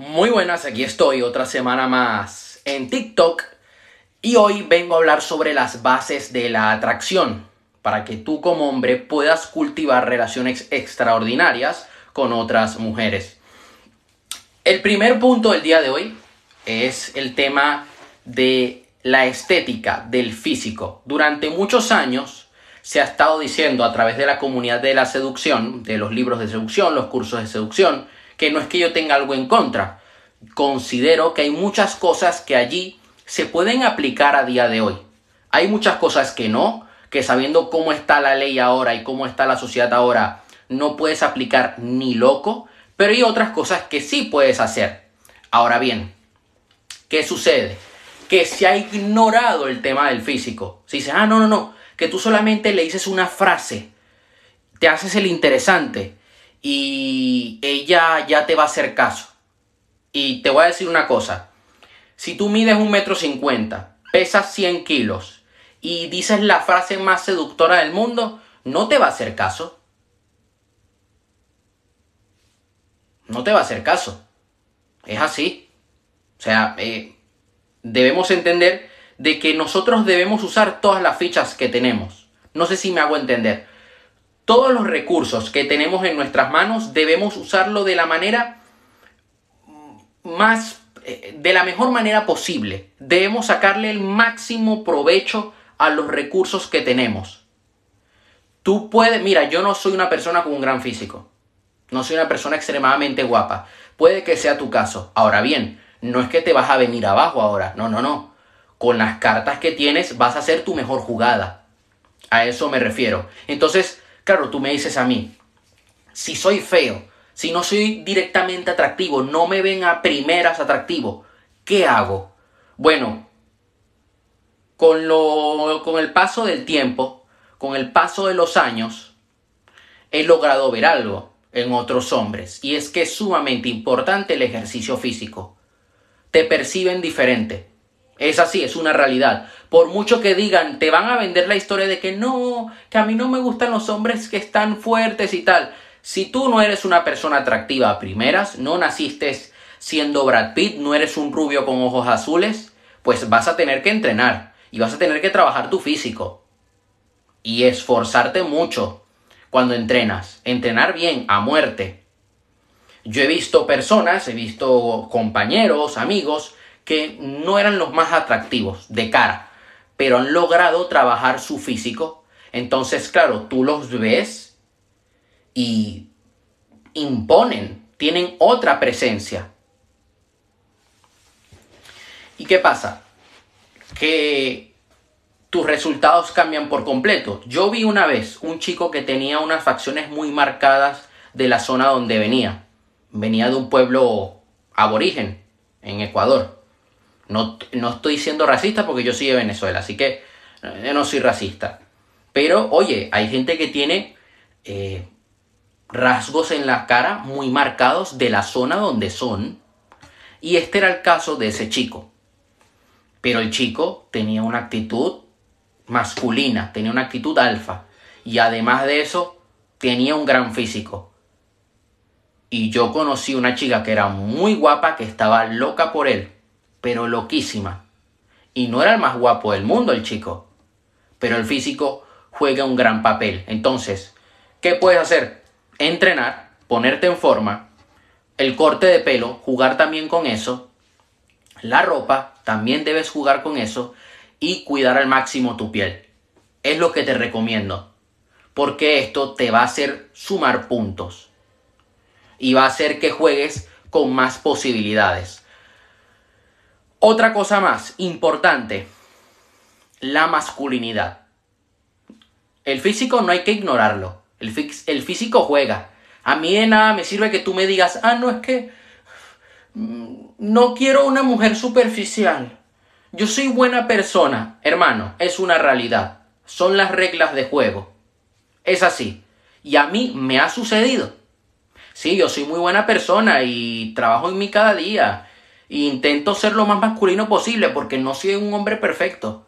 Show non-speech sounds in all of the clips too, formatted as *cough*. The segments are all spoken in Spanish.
Muy buenas, aquí estoy otra semana más en TikTok y hoy vengo a hablar sobre las bases de la atracción para que tú como hombre puedas cultivar relaciones extraordinarias con otras mujeres. El primer punto del día de hoy es el tema de la estética del físico. Durante muchos años se ha estado diciendo a través de la comunidad de la seducción, de los libros de seducción, los cursos de seducción, que no es que yo tenga algo en contra. Considero que hay muchas cosas que allí se pueden aplicar a día de hoy. Hay muchas cosas que no, que sabiendo cómo está la ley ahora y cómo está la sociedad ahora, no puedes aplicar ni loco, pero hay otras cosas que sí puedes hacer. Ahora bien, ¿qué sucede? Que se ha ignorado el tema del físico. Si dices, ah, no, no, no, que tú solamente le dices una frase, te haces el interesante y ella ya te va a hacer caso. Y te voy a decir una cosa, si tú mides un metro cincuenta, pesas 100 kilos y dices la frase más seductora del mundo, no te va a hacer caso. No te va a hacer caso. Es así. O sea, eh, debemos entender de que nosotros debemos usar todas las fichas que tenemos. No sé si me hago entender. Todos los recursos que tenemos en nuestras manos debemos usarlo de la manera más, eh, de la mejor manera posible. Debemos sacarle el máximo provecho a los recursos que tenemos. Tú puedes, mira, yo no soy una persona con un gran físico. No soy una persona extremadamente guapa. Puede que sea tu caso. Ahora bien, no es que te vas a venir abajo ahora. No, no, no. Con las cartas que tienes vas a hacer tu mejor jugada. A eso me refiero. Entonces, claro, tú me dices a mí, si soy feo, si no soy directamente atractivo, no me ven a primeras atractivo, ¿qué hago? Bueno, con, lo, con el paso del tiempo, con el paso de los años, he logrado ver algo en otros hombres. Y es que es sumamente importante el ejercicio físico. Te perciben diferente. Es así, es una realidad. Por mucho que digan, te van a vender la historia de que no, que a mí no me gustan los hombres que están fuertes y tal. Si tú no eres una persona atractiva a primeras, no naciste siendo Brad Pitt, no eres un rubio con ojos azules, pues vas a tener que entrenar y vas a tener que trabajar tu físico y esforzarte mucho cuando entrenas. Entrenar bien, a muerte. Yo he visto personas, he visto compañeros, amigos, que no eran los más atractivos de cara, pero han logrado trabajar su físico. Entonces, claro, tú los ves y imponen, tienen otra presencia. ¿Y qué pasa? que tus resultados cambian por completo. Yo vi una vez un chico que tenía unas facciones muy marcadas de la zona donde venía. Venía de un pueblo aborigen en Ecuador. No, no estoy siendo racista porque yo soy de Venezuela, así que yo no soy racista. Pero, oye, hay gente que tiene eh, rasgos en la cara muy marcados de la zona donde son. Y este era el caso de ese chico. Pero el chico tenía una actitud masculina, tenía una actitud alfa. Y además de eso, tenía un gran físico. Y yo conocí una chica que era muy guapa, que estaba loca por él, pero loquísima. Y no era el más guapo del mundo el chico. Pero el físico juega un gran papel. Entonces, ¿qué puedes hacer? Entrenar, ponerte en forma, el corte de pelo, jugar también con eso, la ropa, también debes jugar con eso y cuidar al máximo tu piel. Es lo que te recomiendo, porque esto te va a hacer sumar puntos y va a hacer que juegues con más posibilidades. Otra cosa más importante, la masculinidad. El físico no hay que ignorarlo. El, el, físico juega. A mí de nada me sirve que tú me digas, ah, no es que no quiero una mujer superficial. Yo soy buena persona, hermano, es una realidad. Son las reglas de juego. Es así. Y a mí me ha sucedido. Sí, yo soy muy buena persona y trabajo en mí cada día. Intento ser lo más masculino posible porque no soy un hombre perfecto.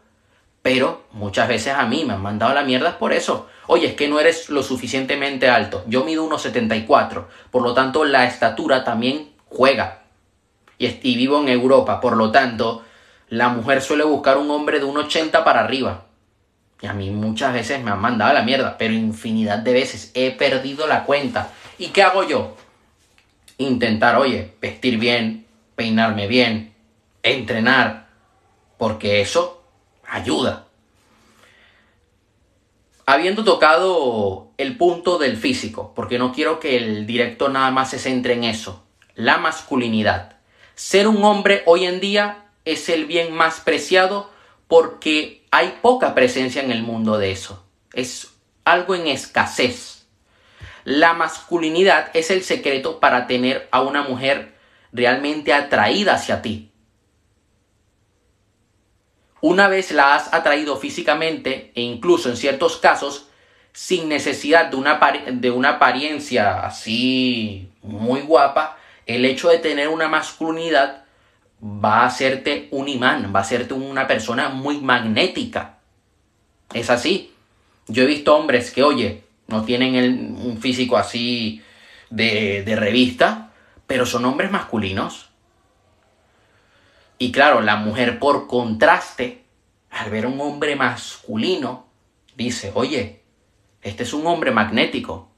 Pero muchas veces a mí me han mandado la mierda por eso. Oye, es que no eres lo suficientemente alto. Yo mido 1,74. Por lo tanto, la estatura también juega. y, y vivo en Europa, por lo tanto, la mujer suele buscar un hombre de un 80 para arriba. Y a mí muchas veces me han mandado la mierda, pero infinidad de veces he perdido la cuenta. ¿Y qué hago yo? Intentar, oye, vestir bien, peinarme bien, entrenar, porque eso ayuda. Habiendo tocado el punto del físico, porque no quiero que el directo nada más se centre en eso, la masculinidad. Ser un hombre hoy en día es el bien más preciado porque hay poca presencia en el mundo de eso. Es algo en escasez. La masculinidad es el secreto para tener a una mujer realmente atraída hacia ti. Una vez la has atraído físicamente e incluso en ciertos casos sin necesidad de una, de una apariencia así muy guapa, el hecho de tener una masculinidad va a hacerte un imán, va a hacerte una persona muy magnética. Es así. Yo he visto hombres que, oye, no tienen un físico así de, de revista, pero son hombres masculinos. Y claro, la mujer por contraste, al ver un hombre masculino, dice, oye, este es un hombre magnético.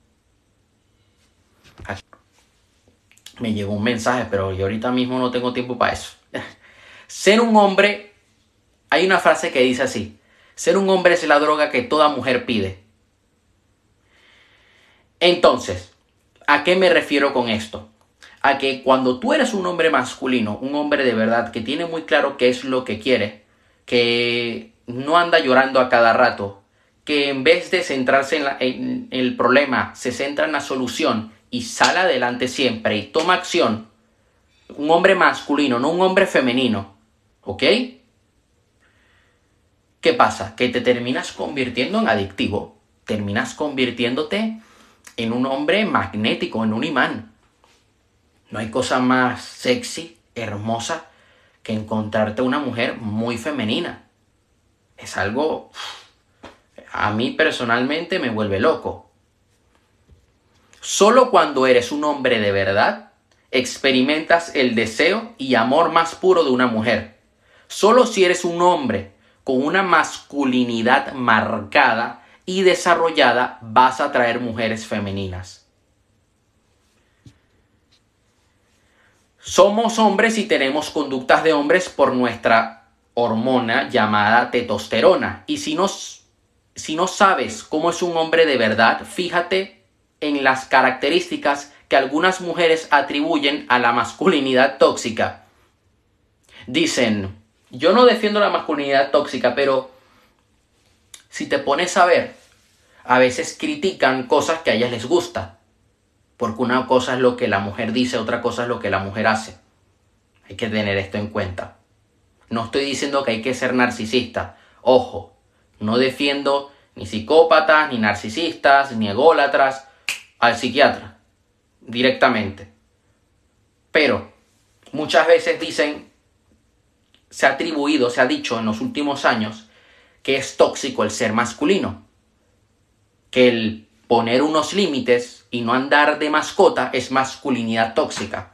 me llegó un mensaje, pero yo ahorita mismo no tengo tiempo para eso. *laughs* Ser un hombre, hay una frase que dice así, ser un hombre es la droga que toda mujer pide. Entonces, ¿a qué me refiero con esto? A que cuando tú eres un hombre masculino, un hombre de verdad que tiene muy claro qué es lo que quiere, que no anda llorando a cada rato, que en vez de centrarse en, el problema, se centra en la solución y sale adelante siempre y toma acción, un hombre masculino, no un hombre femenino, ¿ok? ¿Qué pasa? Que te terminas convirtiendo en adictivo, terminas convirtiéndote en un hombre magnético, en un imán. No hay cosa más sexy, hermosa, que encontrarte una mujer muy femenina. Es algo... A mí personalmente me vuelve loco. Solo cuando eres un hombre de verdad, experimentas el deseo y amor más puro de una mujer. Solo si eres un hombre con una masculinidad marcada y desarrollada, vas a atraer mujeres femeninas. Somos hombres y tenemos conductas de hombres por nuestra hormona llamada testosterona. Y si no, si no sabes cómo es un hombre de verdad, fíjate en las características que algunas mujeres atribuyen a la masculinidad tóxica. Dicen, yo no defiendo la masculinidad tóxica, pero si te pones a ver, a veces critican cosas que a ellas les gusta. Porque una cosa es lo que la mujer dice, otra cosa es lo que la mujer hace. Hay que tener esto en cuenta. No estoy diciendo que hay que ser narcisista. Ojo, no defiendo ni psicópatas, ni narcisistas, ni ególatras al psiquiatra directamente. Pero muchas veces dicen, se ha atribuido, se ha dicho en los últimos años, que es tóxico el ser masculino. Que el poner unos límites y no andar de mascota es masculinidad tóxica.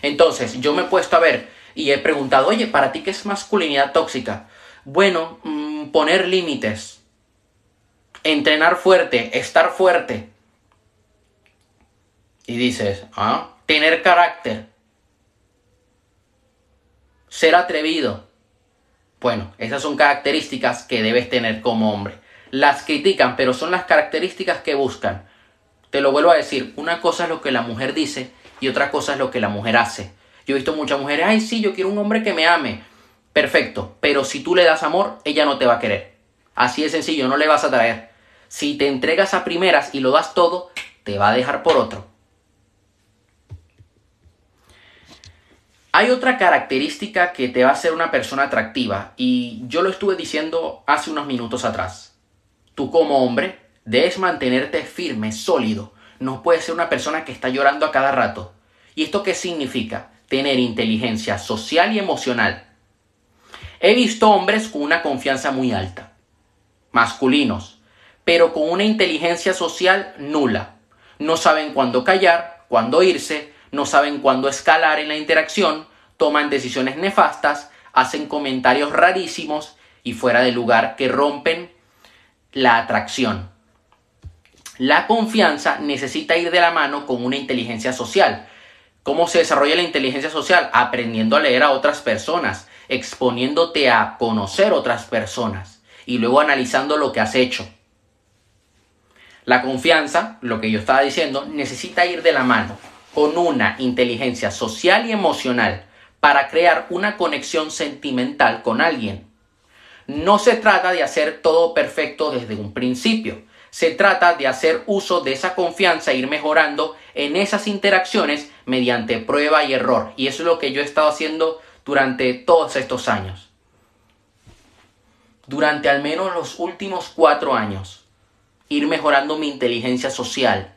Entonces, yo me he puesto a ver y he preguntado, oye, ¿para ti qué es masculinidad tóxica? Bueno, mm, poner límites, entrenar fuerte, estar fuerte, y dices, ah, tener carácter, ser atrevido. Bueno, esas son características que debes tener como hombre. Las critican, pero son las características que buscan. Te lo vuelvo a decir, una cosa es lo que la mujer dice y otra cosa es lo que la mujer hace. Yo he visto muchas mujeres, ay sí, yo quiero un hombre que me ame. Perfecto, pero si tú le das amor, ella no te va a querer. Así de sencillo, no le vas a traer. Si te entregas a primeras y lo das todo, te va a dejar por otro. Hay otra característica que te va a hacer una persona atractiva y yo lo estuve diciendo hace unos minutos atrás. Tú como hombre debes mantenerte firme, sólido. No puedes ser una persona que está llorando a cada rato. ¿Y esto qué significa? Tener inteligencia social y emocional. He visto hombres con una confianza muy alta, masculinos, pero con una inteligencia social nula. No saben cuándo callar, cuándo irse, no saben cuándo escalar en la interacción, toman decisiones nefastas, hacen comentarios rarísimos y fuera de lugar que rompen la atracción. La confianza necesita ir de la mano con una inteligencia social. ¿Cómo se desarrolla la inteligencia social? Aprendiendo a leer a otras personas, exponiéndote a conocer otras personas y luego analizando lo que has hecho. La confianza, lo que yo estaba diciendo, necesita ir de la mano con una inteligencia social y emocional para crear una conexión sentimental con alguien. No se trata de hacer todo perfecto desde un principio. Se trata de hacer uso de esa confianza e ir mejorando en esas interacciones mediante prueba y error. Y eso es lo que yo he estado haciendo durante todos estos años. Durante al menos los últimos cuatro años ir mejorando mi inteligencia social.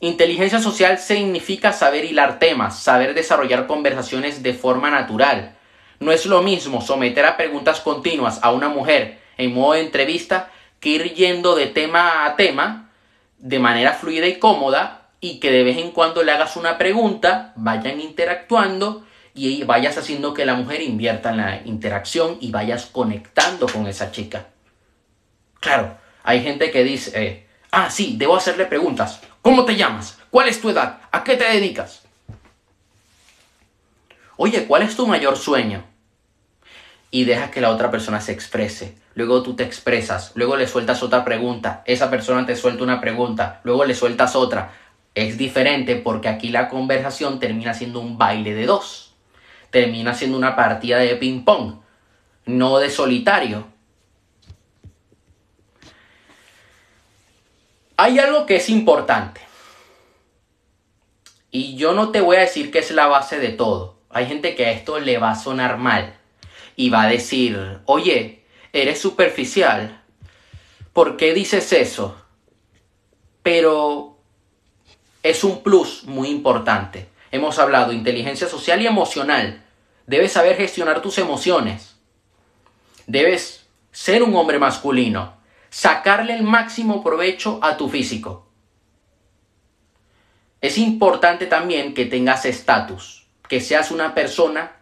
Inteligencia social significa saber hilar temas, saber desarrollar conversaciones de forma natural. No es lo mismo someter a preguntas continuas a una mujer en modo de entrevista que ir yendo de tema a tema de manera fluida y cómoda y que de vez en cuando le hagas una pregunta, vayan interactuando y vayas haciendo que la mujer invierta en la interacción y vayas conectando con esa chica. Claro, hay gente que dice, eh, ah, sí, debo hacerle preguntas. ¿Cómo te llamas? ¿Cuál es tu edad? ¿A qué te dedicas? Oye, ¿cuál es tu mayor sueño? Y dejas que la otra persona se exprese. Luego tú te expresas, luego le sueltas otra pregunta, esa persona te suelta una pregunta, luego le sueltas otra. Es diferente porque aquí la conversación termina siendo un baile de dos. Termina siendo una partida de ping pong, no de solitario. Hay algo que es importante. Y yo no te voy a decir que es la base de todo. Hay gente que a esto le va a sonar mal. Y va a decir, oye, eres superficial. ¿Por qué dices eso? Pero es un plus muy importante. Hemos hablado inteligencia social y emocional. Debes saber gestionar tus emociones. Debes ser un hombre masculino sacarle el máximo provecho a tu físico. Es importante también que tengas estatus, que seas una persona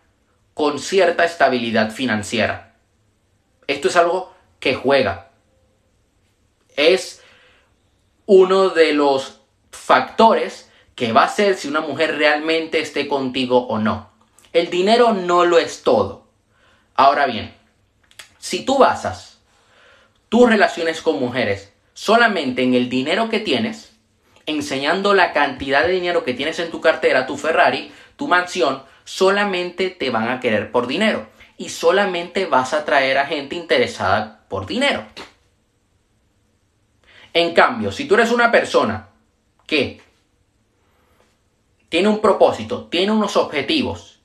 con cierta estabilidad financiera. Esto es algo que juega. Es uno de los factores que va a ser si una mujer realmente esté contigo o no. El dinero no lo es todo. Ahora bien, si tú basas tus relaciones con mujeres solamente en el dinero que tienes, enseñando la cantidad de dinero que tienes en tu cartera, tu Ferrari, tu mansión, solamente te van a querer por dinero y solamente vas a atraer a gente interesada por dinero. En cambio, si tú eres una persona que tiene un propósito, tiene unos objetivos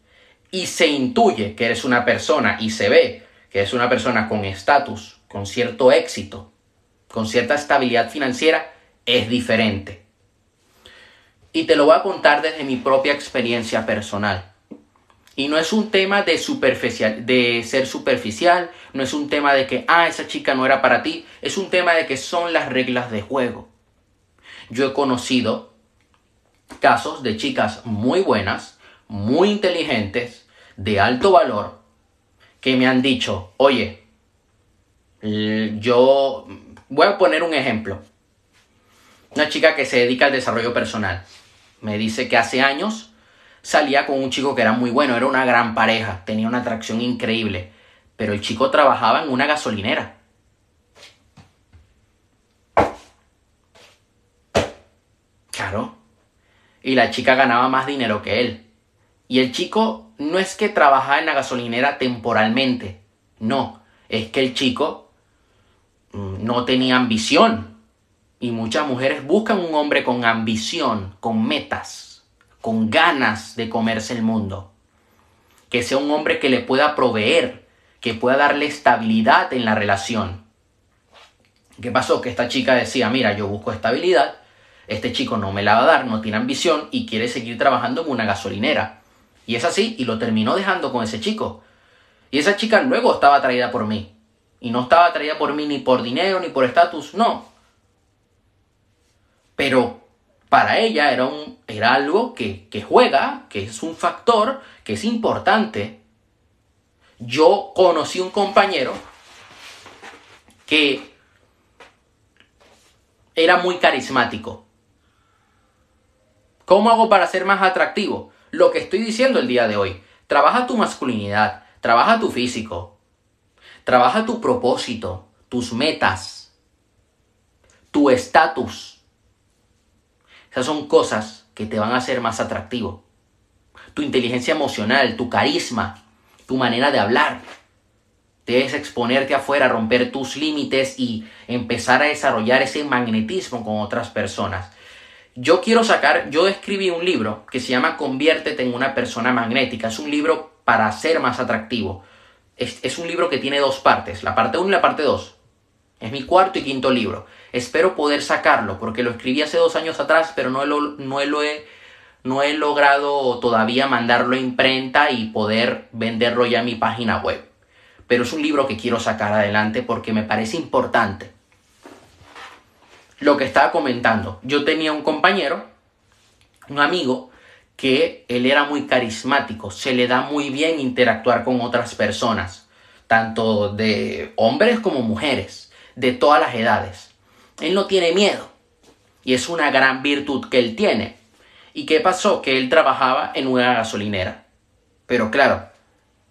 y se intuye que eres una persona y se ve que es una persona con estatus, con cierto éxito, con cierta estabilidad financiera, es diferente. Y te lo voy a contar desde mi propia experiencia personal. Y no es un tema de, superficial, de ser superficial, no es un tema de que, ah, esa chica no era para ti, es un tema de que son las reglas de juego. Yo he conocido casos de chicas muy buenas, muy inteligentes, de alto valor, que me han dicho, oye, yo voy a poner un ejemplo. Una chica que se dedica al desarrollo personal. Me dice que hace años salía con un chico que era muy bueno, era una gran pareja, tenía una atracción increíble, pero el chico trabajaba en una gasolinera. Claro. Y la chica ganaba más dinero que él. Y el chico no es que trabajaba en la gasolinera temporalmente, no, es que el chico Mm, no tenía ambición. Y muchas mujeres buscan un hombre con ambición, con metas, con ganas de comerse el mundo. Que sea un hombre que le pueda proveer, que pueda darle estabilidad en la relación. ¿Qué pasó? Que esta chica decía, mira, yo busco estabilidad, este chico no me la va a dar, no tiene ambición y quiere seguir trabajando en una gasolinera. Y es así, y lo terminó dejando con ese chico. Y esa chica luego estaba atraída por mí. Y no estaba atraída por mí ni por dinero ni por estatus, no. Pero para ella era, un, era algo que, que juega, que es un factor, que es importante. Yo conocí un compañero que era muy carismático. ¿Cómo hago para ser más atractivo? Lo que estoy diciendo el día de hoy. Trabaja tu masculinidad, trabaja tu físico, trabaja tu propósito, tus metas, tu estatus. Esas son cosas que te van a hacer más atractivo. Tu inteligencia emocional, tu carisma, tu manera de hablar. Debes exponerte afuera, romper tus límites y empezar a desarrollar ese magnetismo con otras personas. Yo quiero sacar, yo escribí un libro que se llama Conviértete en una persona magnética. Es un libro para ser más atractivo. Es, un libro que tiene dos partes, la parte 1 y la parte 2. Es mi cuarto y quinto libro. Espero poder sacarlo porque lo escribí hace dos años atrás, pero no, lo, no, lo he, no he logrado todavía mandarlo a imprenta y poder venderlo ya en mi página web. Pero es un libro que quiero sacar adelante porque me parece importante lo que estaba comentando. Yo tenía un compañero, un amigo, que él era muy carismático, se le da muy bien interactuar con otras personas, tanto de hombres como mujeres, de todas las edades. Él no tiene miedo y es una gran virtud que él tiene. ¿Y qué pasó? Que él trabajaba en una gasolinera. Pero claro,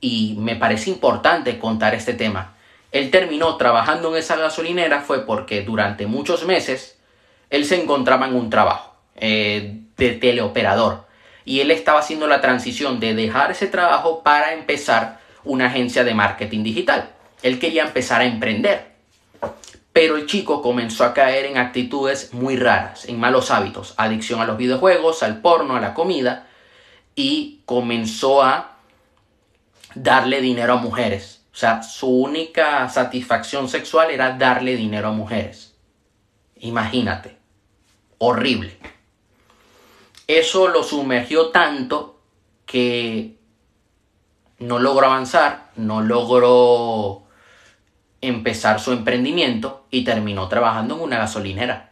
y me parece importante contar este tema, él terminó trabajando en esa gasolinera fue porque durante muchos meses él se encontraba en un trabajo eh, de teleoperador y él estaba haciendo la transición de dejar ese trabajo para empezar una agencia de marketing digital. Él quería empezar a emprender. Pero el chico comenzó a caer en actitudes muy raras, en malos hábitos, adicción a los videojuegos, al porno, a la comida, y comenzó a darle dinero a mujeres. O sea, su única satisfacción sexual era darle dinero a mujeres. Imagínate. Horrible. Eso lo sumergió tanto que no logró avanzar, no logró empezar su emprendimiento y terminó trabajando en una gasolinera.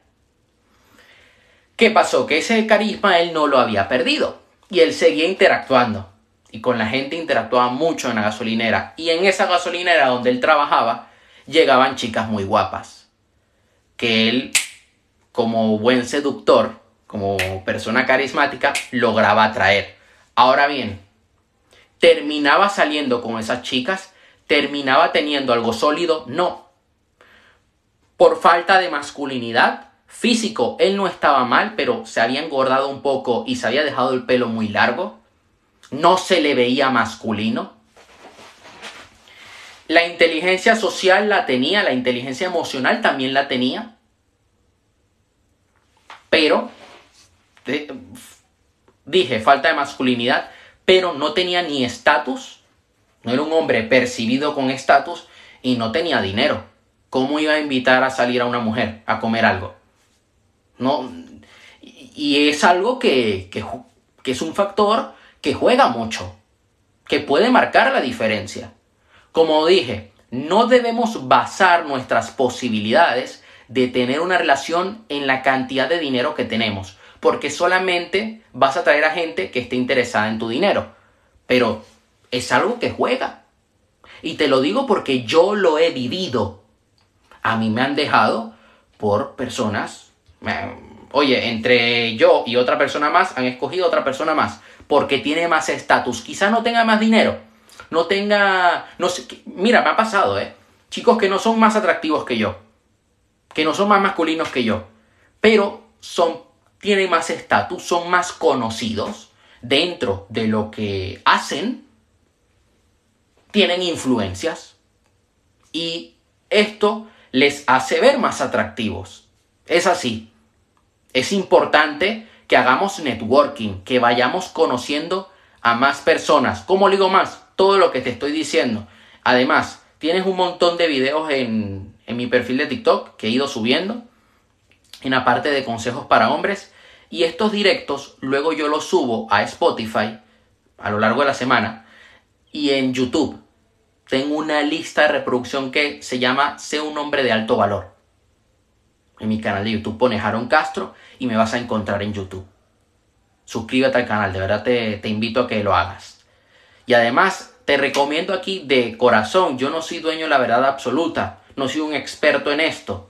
¿Qué pasó? Que ese carisma él no lo había perdido y él seguía interactuando y con la gente interactuaba mucho en la gasolinera. Y en esa gasolinera donde él trabajaba, llegaban chicas muy guapas. Que él, como buen seductor, como persona carismática, lograba atraer. Ahora bien, terminaba saliendo con esas chicas, terminaba teniendo algo sólido, no. Por falta de masculinidad, físico, él no estaba mal, pero se había engordado un poco y se había dejado el pelo muy largo no se le veía masculino. La inteligencia social la tenía, la inteligencia emocional también la tenía. Pero, dije, falta de masculinidad, pero no tenía ni estatus, no era un hombre percibido con estatus y no tenía dinero. ¿Cómo iba a invitar a salir a una mujer a comer algo? No, y es algo que, que es un factor que juega mucho, que puede marcar la diferencia. Como dije, no debemos basar nuestras posibilidades de tener una relación en la cantidad de dinero que tenemos, porque solamente vas a traer a gente que esté interesada en tu dinero. Pero es algo que juega. Y te lo digo porque yo lo he vivido. A mí me han dejado por personas, oye, entre yo y otra persona más han escogido otra persona más porque tiene más estatus. Quizá no tenga más dinero, no tenga, no mira, me ha pasado, ¿eh? Chicos que no son más atractivos que yo, que no son más masculinos que yo, pero son, tienen más estatus, son más conocidos dentro de lo que hacen, tienen influencias y esto les hace ver más atractivos. Es así. Es importante que hagamos networking, que vayamos conociendo a más personas. ¿Cómo digo más? Todo lo que te estoy diciendo. Además, tienes un montón de videos en, en mi perfil de TikTok que he ido subiendo en la parte de consejos para hombres. Y estos directos luego yo los subo a Spotify a lo largo de la semana y en YouTube. Tengo una lista de reproducción que se llama Sé un hombre de alto valor. En mi canal de YouTube pones Aaron Castro y me vas a encontrar en YouTube. Suscríbete al canal, de verdad te, te invito a que lo hagas. Y además te recomiendo aquí de corazón, yo no soy dueño de la verdad absoluta, no soy un experto en esto.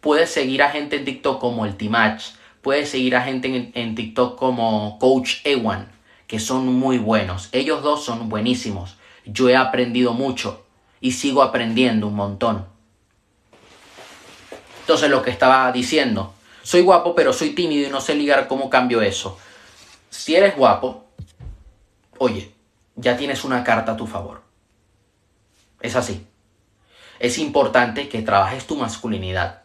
Puedes seguir a gente en TikTok como el Timach, puedes seguir a gente en, en TikTok como Coach Ewan, son muy buenos. Ellos dos son buenísimos. Yo he aprendido mucho y sigo aprendiendo un montón. Entonces lo que estaba diciendo, soy guapo pero soy tímido y no sé ligar cómo cambio eso. Si eres guapo, oye, ya tienes una carta a tu favor. Es así. Es importante que trabajes tu masculinidad.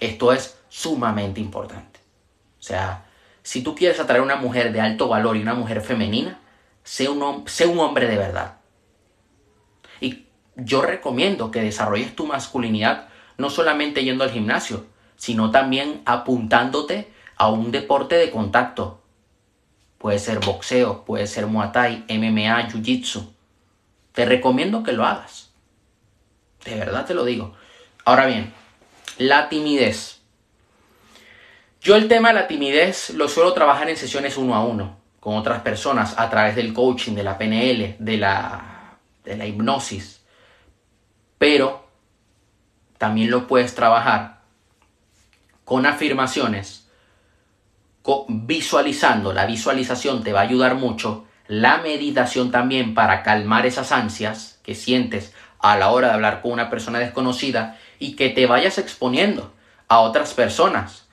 Esto es sumamente importante. O sea, si tú quieres atraer a una mujer de alto valor y una mujer femenina, sé un, sé un hombre de verdad. Y yo recomiendo que desarrolles tu masculinidad no solamente yendo al gimnasio, sino también apuntándote a un deporte de contacto. Puede ser boxeo, puede ser muay thai, MMA, jiu-jitsu. Te recomiendo que lo hagas. De verdad te lo digo. Ahora bien, la timidez. Yo el tema de la timidez lo suelo trabajar en sesiones uno a uno con otras personas a través del coaching, de la PNL, de la, de la hipnosis. Pero también lo puedes trabajar con afirmaciones, visualizando. La visualización te va a ayudar mucho. La meditación también para calmar esas ansias que sientes a la hora de hablar con una persona desconocida y que te vayas exponiendo a otras personas.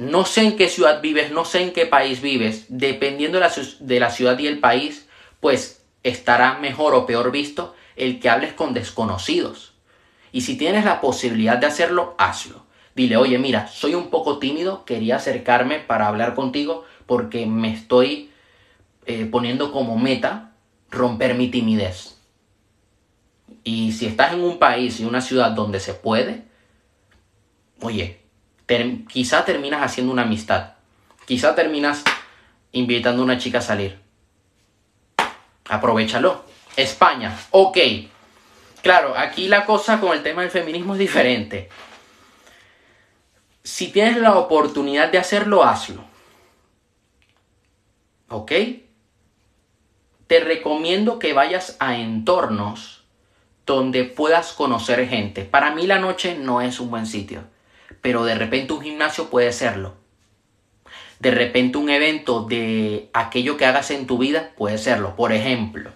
No sé en qué ciudad vives, no sé en qué país vives, dependiendo de la, ciudad y el país, pues estará mejor o peor visto el que hables con desconocidos. Y si tienes la posibilidad de hacerlo, hazlo. Dile, oye, mira, soy un poco tímido, quería acercarme para hablar contigo porque me estoy eh, poniendo como meta romper mi timidez. Y si estás en un país y una ciudad donde se puede, oye, quizá terminas haciendo una amistad. Quizá terminas invitando a una chica a salir. Aprovechalo. España, ok. Claro, aquí la cosa con el tema del feminismo es diferente. Si tienes la oportunidad de hacerlo, hazlo. ¿Ok? Te recomiendo que vayas a entornos donde puedas conocer gente. Para mí la noche no es un buen sitio, pero de repente un gimnasio puede serlo. De repente un evento de aquello que hagas en tu vida puede serlo. Por ejemplo,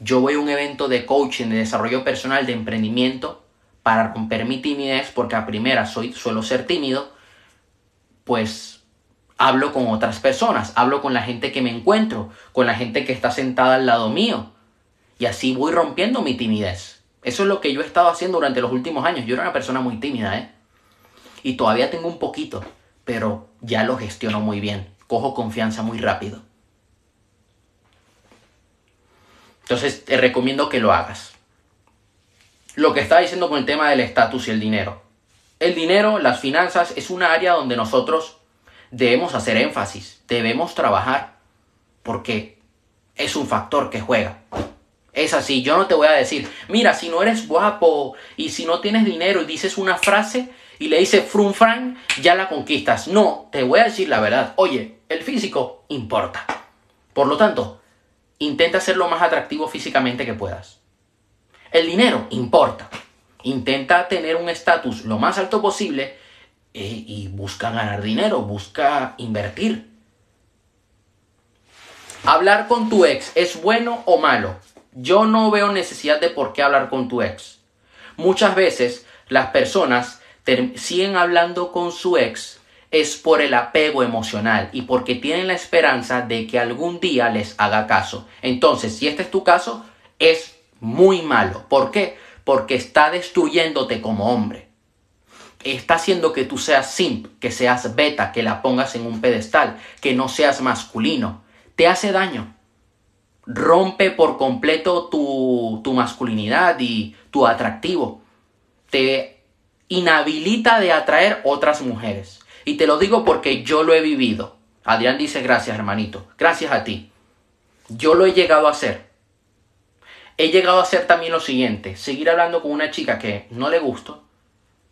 yo voy a un evento de coaching, de desarrollo personal, de emprendimiento, para romper mi timidez, porque a primera soy, suelo ser tímido, pues hablo con otras personas, hablo con la gente que me encuentro, con la gente que está sentada al lado mío. Y así voy rompiendo mi timidez. Eso es lo que yo he estado haciendo durante los últimos años. Yo era una persona muy tímida, ¿eh? Y todavía tengo un poquito, pero ya lo gestiono muy bien. Cojo confianza muy rápido. Entonces te recomiendo que lo hagas. Lo que estaba diciendo con el tema del estatus y el dinero. El dinero, las finanzas, es una área donde nosotros debemos hacer énfasis, debemos trabajar, porque es un factor que juega. Es así, yo no te voy a decir, mira, si no eres guapo y si no tienes dinero y dices una frase y le dices frum fran, ya la conquistas. No, te voy a decir la verdad. Oye, el físico importa. Por lo tanto, Intenta ser lo más atractivo físicamente que puedas. El dinero importa. Intenta tener un estatus lo más alto posible eh, y busca ganar dinero, busca invertir. Hablar con tu ex es bueno o malo. Yo no veo necesidad de por qué hablar con tu ex. Muchas veces las personas siguen hablando con su ex es por el apego emocional y porque tienen la esperanza de que algún día les haga caso. Entonces, si este es tu caso, es muy malo. ¿Por qué? Porque está destruyéndote como hombre. Está haciendo que tú seas simp, que seas beta, que la pongas en un pedestal, que no seas masculino. Te hace daño. Rompe por completo tu, tu masculinidad y tu atractivo. Te inhabilita de atraer otras mujeres. Y te lo digo porque yo lo he vivido. Adrián dice gracias, hermanito. Gracias a ti. Yo lo he llegado a hacer. He llegado a hacer también lo siguiente. Seguir hablando con una chica que no le gusto.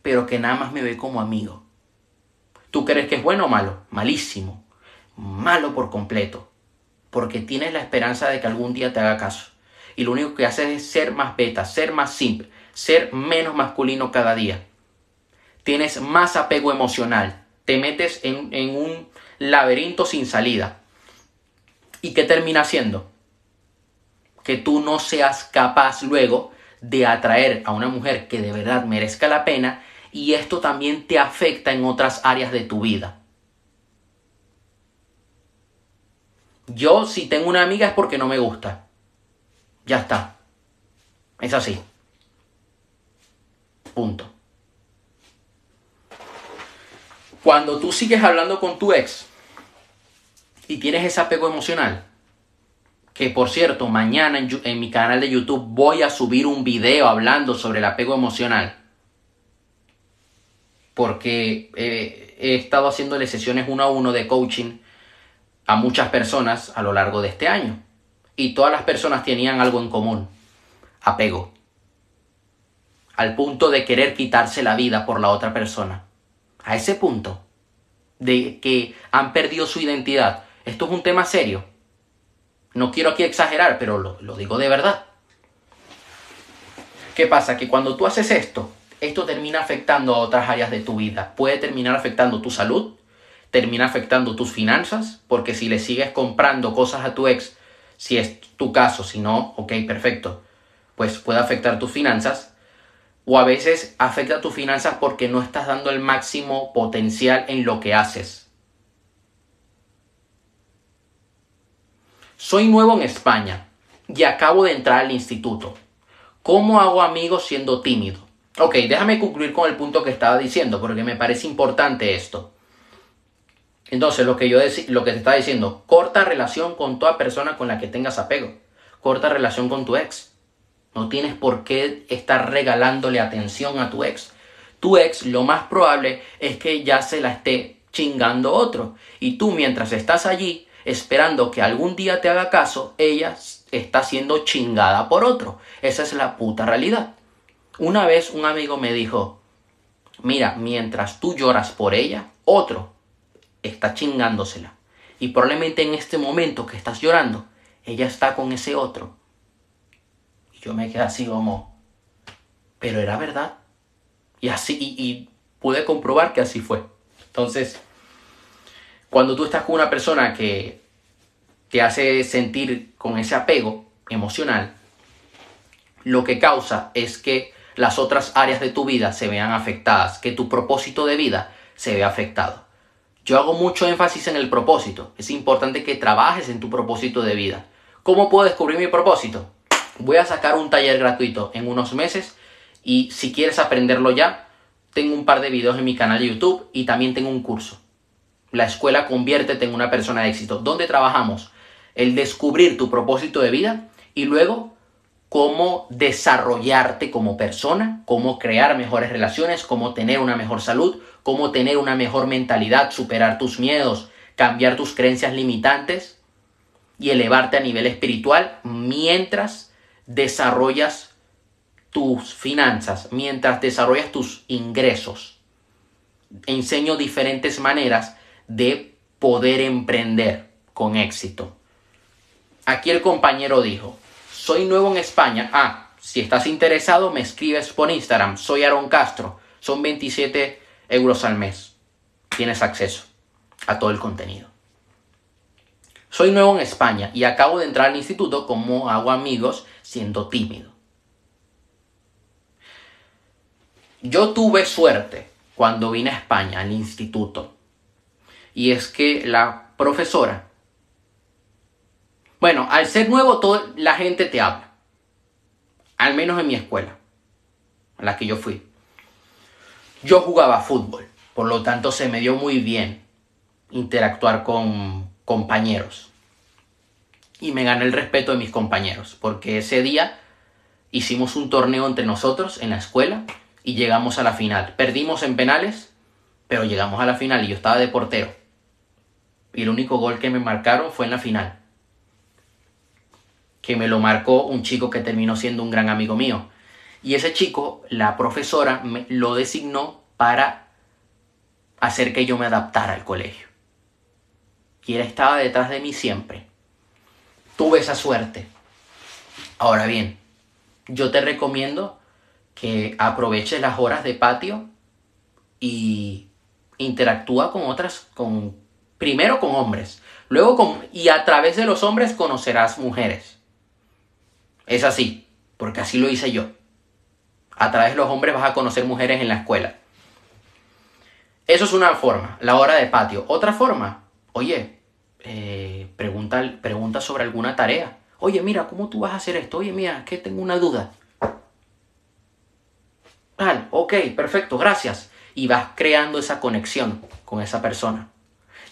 pero que nada más me ve como amigo. ¿Tú crees que es bueno o malo? Malísimo. Malo por completo. Porque tienes la esperanza de que algún día te haga caso. Y lo único que haces es ser más beta, ser más simple, ser menos masculino cada día. Tienes más apego emocional. Te metes en, un laberinto sin salida. ¿Y qué termina haciendo? Que tú no seas capaz luego de atraer a una mujer que de verdad merezca la pena y esto también te afecta en otras áreas de tu vida. Yo si tengo una amiga es porque no me gusta. Ya está. Es así. Punto. Cuando tú sigues hablando con tu ex y tienes ese apego emocional, que por cierto, mañana en, mi canal de YouTube voy a subir un video hablando sobre el apego emocional. Porque eh, he estado haciéndole sesiones uno a uno de coaching a muchas personas a lo largo de este año. Y todas las personas tenían algo en común. Apego. Al punto de querer quitarse la vida por la otra persona. A ese punto. De que han perdido su identidad. Esto es un tema serio no quiero aquí exagerar, pero lo, digo de verdad. ¿Qué pasa? Que cuando tú haces esto, esto termina afectando a otras áreas de tu vida. Puede terminar afectando tu salud, termina afectando tus finanzas, porque si le sigues comprando cosas a tu ex, si es tu caso, si no, ok, perfecto, pues puede afectar tus finanzas. O a veces afecta tus finanzas porque no estás dando el máximo potencial en lo que haces. Soy nuevo en España y acabo de entrar al instituto. ¿Cómo hago amigos siendo tímido? Ok, déjame concluir con el punto que estaba diciendo porque me parece importante esto. Entonces, lo que yo lo que te estaba diciendo, corta relación con toda persona con la que tengas apego. Corta relación con tu ex. No tienes por qué estar regalándole atención a tu ex. Tu ex lo más probable es que ya se la esté chingando otro. Y tú mientras estás allí esperando que algún día te haga caso, ella está siendo chingada por otro. Esa es la puta realidad. Una vez un amigo me dijo, mira, mientras tú lloras por ella, otro está chingándosela. Y probablemente en este momento que estás llorando, ella está con ese otro. Yo me quedé así como, pero era verdad. Y así, y, y pude comprobar que así fue. Entonces, cuando tú estás con una persona que te hace sentir con ese apego emocional, lo que causa es que las otras áreas de tu vida se vean afectadas, que tu propósito de vida se vea afectado. Yo hago mucho énfasis en el propósito. Es importante que trabajes en tu propósito de vida. ¿Cómo puedo descubrir mi propósito? Voy a sacar un taller gratuito en unos meses y si quieres aprenderlo ya, tengo un par de videos en mi canal de YouTube y también tengo un curso. La escuela Conviértete en una persona de éxito, donde trabajamos el descubrir tu propósito de vida y luego cómo desarrollarte como persona, cómo crear mejores relaciones, cómo tener una mejor salud, cómo tener una mejor mentalidad, superar tus miedos, cambiar tus creencias limitantes y elevarte a nivel espiritual mientras desarrollas tus finanzas, mientras desarrollas tus ingresos. Enseño diferentes maneras de poder emprender con éxito. Aquí el compañero dijo, soy nuevo en España. Ah, si estás interesado me escribes por Instagram. Soy Aaron Castro. Son 27 euros al mes. Tienes acceso a todo el contenido. Soy nuevo en España y acabo de entrar al instituto como hago amigos siendo tímido. Yo tuve suerte cuando vine a España al instituto y es que la profesora, bueno, al ser nuevo, toda la gente te habla, al menos en mi escuela, a la que yo fui. Yo jugaba fútbol, por lo tanto se me dio muy bien interactuar con compañeros. Y me gané el respeto de mis compañeros, porque ese día hicimos un torneo entre nosotros en la escuela y llegamos a la final. Perdimos en penales, pero llegamos a la final y yo estaba de portero y el único gol que me marcaron fue en la final. Que me lo marcó un chico que terminó siendo un gran amigo mío. Y ese chico, la profesora, me lo designó para hacer que yo me adaptara al colegio. Y él estaba detrás de mí siempre. Tuve esa suerte. Ahora bien, yo te recomiendo que aproveches las horas de patio y interactúa con otras, con, primero con hombres, luego con, y a través de los hombres conocerás mujeres. Es así, porque así lo hice yo. A través de los hombres vas a conocer mujeres en la escuela. Eso es una forma, la hora de patio. Otra forma, oye, eh, pregunta, pregunta sobre alguna tarea. Oye, mira, ¿cómo tú vas a hacer esto? Oye, mira, que tengo una duda. Tal, ok, perfecto, gracias. Y vas creando esa conexión con esa persona.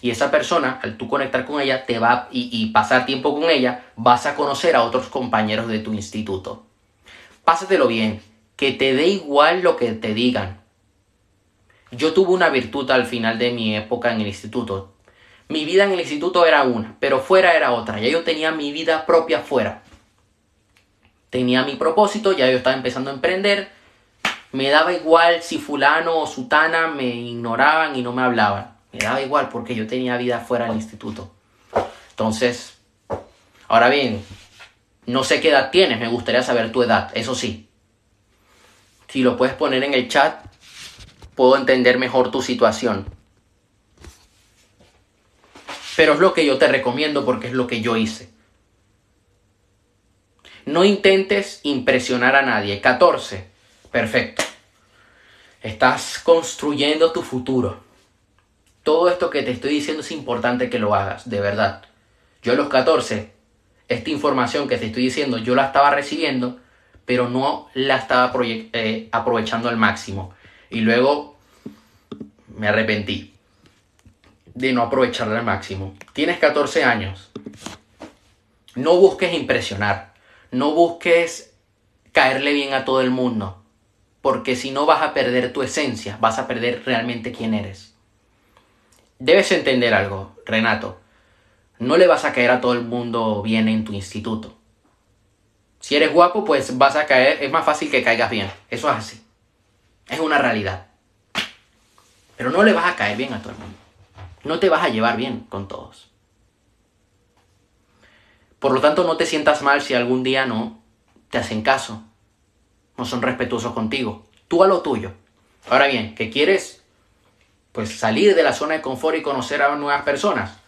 Y esa persona, al tú conectar con ella, te va y, y pasar tiempo con ella, vas a conocer a otros compañeros de tu instituto. Pásatelo bien, que te dé igual lo que te digan. Yo tuve una virtud al final de mi época en el instituto. Mi vida en el instituto era una, pero fuera era otra. Ya yo tenía mi vida propia fuera. Tenía mi propósito, ya yo estaba empezando a emprender. Me daba igual si fulano o sutana me ignoraban y no me hablaban. Me daba igual porque yo tenía vida fuera del instituto. Entonces, ahora bien, no sé qué edad tienes, me gustaría saber tu edad, eso sí. Si lo puedes poner en el chat, puedo entender mejor tu situación. Pero es lo que yo te recomiendo porque es lo que yo hice. No intentes impresionar a nadie. 14. Perfecto. Estás construyendo tu futuro. Todo esto que te estoy diciendo es importante que lo hagas, de verdad. Yo a los 14, esta información que te estoy diciendo, yo la estaba recibiendo, pero no la estaba eh, aprovechando al máximo. Y luego me arrepentí de no aprovecharla al máximo. Tienes 14 años. No busques impresionar. No busques caerle bien a todo el mundo. Porque si no vas a perder tu esencia, vas a perder realmente quién eres. Debes entender algo, Renato. No le vas a caer a todo el mundo bien en tu instituto. Si eres guapo, pues vas a caer, es más fácil que caigas bien. Eso es así. Es una realidad. Pero no le vas a caer bien a todo el mundo no te vas a llevar bien con todos. Por lo tanto, no te sientas mal si algún día no te hacen caso, no son respetuosos contigo. Tú a lo tuyo. Ahora bien, ¿qué quieres? Pues salir de la zona de confort y conocer a nuevas personas.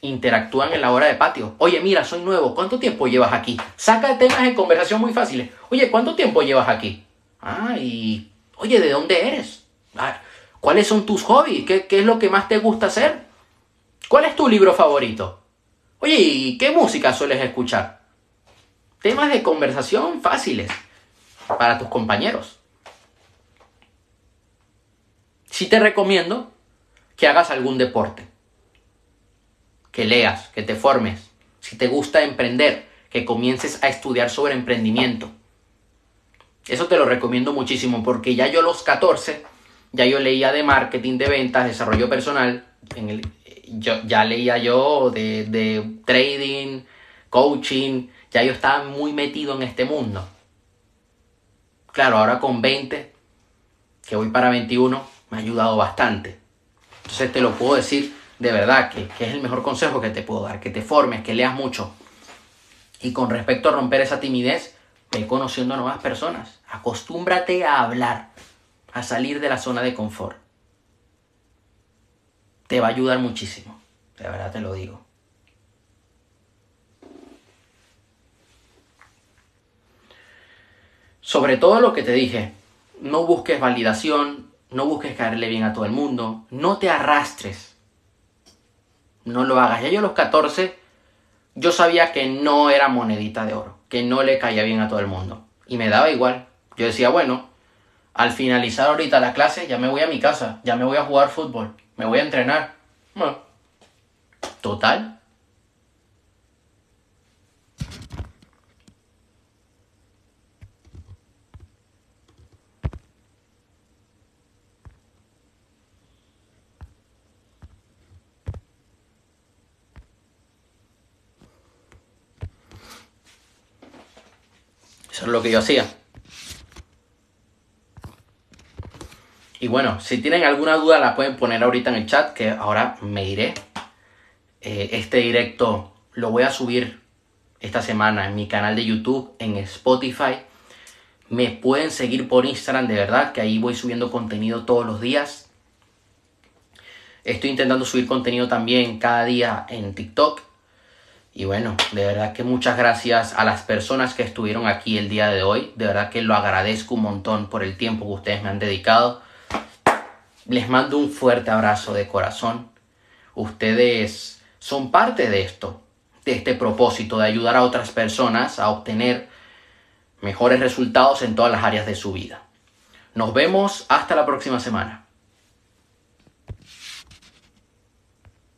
Interactúan en la hora de patio. Oye, mira, soy nuevo. ¿Cuánto tiempo llevas aquí? Saca temas de conversación muy fáciles. Oye, ¿cuánto tiempo llevas aquí? Ah, y... Oye, ¿de dónde eres? Ah, ¿Cuáles son tus hobbies? ¿Qué, es lo que más te gusta hacer? ¿Cuál es tu libro favorito? Oye, ¿y qué música sueles escuchar? Temas de conversación fáciles para tus compañeros. Sí te recomiendo que hagas algún deporte, que leas, que te formes, si te gusta emprender, que comiences a estudiar sobre emprendimiento. Eso te lo recomiendo muchísimo porque ya yo a los 14 ya yo leía de marketing, de ventas, desarrollo personal, en el, yo, ya leía yo de, de trading, coaching, ya yo estaba muy metido en este mundo. Claro, ahora con 20, que voy para 21, me ha ayudado bastante. Entonces te lo puedo decir de verdad, que, que, es el mejor consejo que te puedo dar, que te formes, que leas mucho. Y con respecto a romper esa timidez, ve conociendo a nuevas personas. Acostúmbrate a hablar a salir de la zona de confort. Te va a ayudar muchísimo, de verdad te lo digo. Sobre todo lo que te dije, no busques validación, no busques caerle bien a todo el mundo, no te arrastres. No lo hagas. Ya yo a los 14, yo sabía que no era monedita de oro, que no le caía bien a todo el mundo. Y me daba igual. Yo decía, bueno, al finalizar ahorita la clase, ya me voy a mi casa, ya me voy a jugar fútbol, me voy a entrenar. total. Eso es lo que yo hacía. Y bueno, si tienen alguna duda la pueden poner ahorita en el chat, que ahora me diré. Eh, este directo lo voy a subir esta semana en mi canal de YouTube, en Spotify. Me pueden seguir por Instagram, de verdad, que ahí voy subiendo contenido todos los días. Estoy intentando subir contenido también cada día en TikTok. Y bueno, de verdad que muchas gracias a las personas que estuvieron aquí el día de hoy. De verdad que lo agradezco un montón por el tiempo que ustedes me han dedicado. Les mando un fuerte abrazo de corazón. Ustedes son parte de esto, de este propósito de ayudar a otras personas a obtener mejores resultados en todas las áreas de su vida. Nos vemos hasta la próxima semana.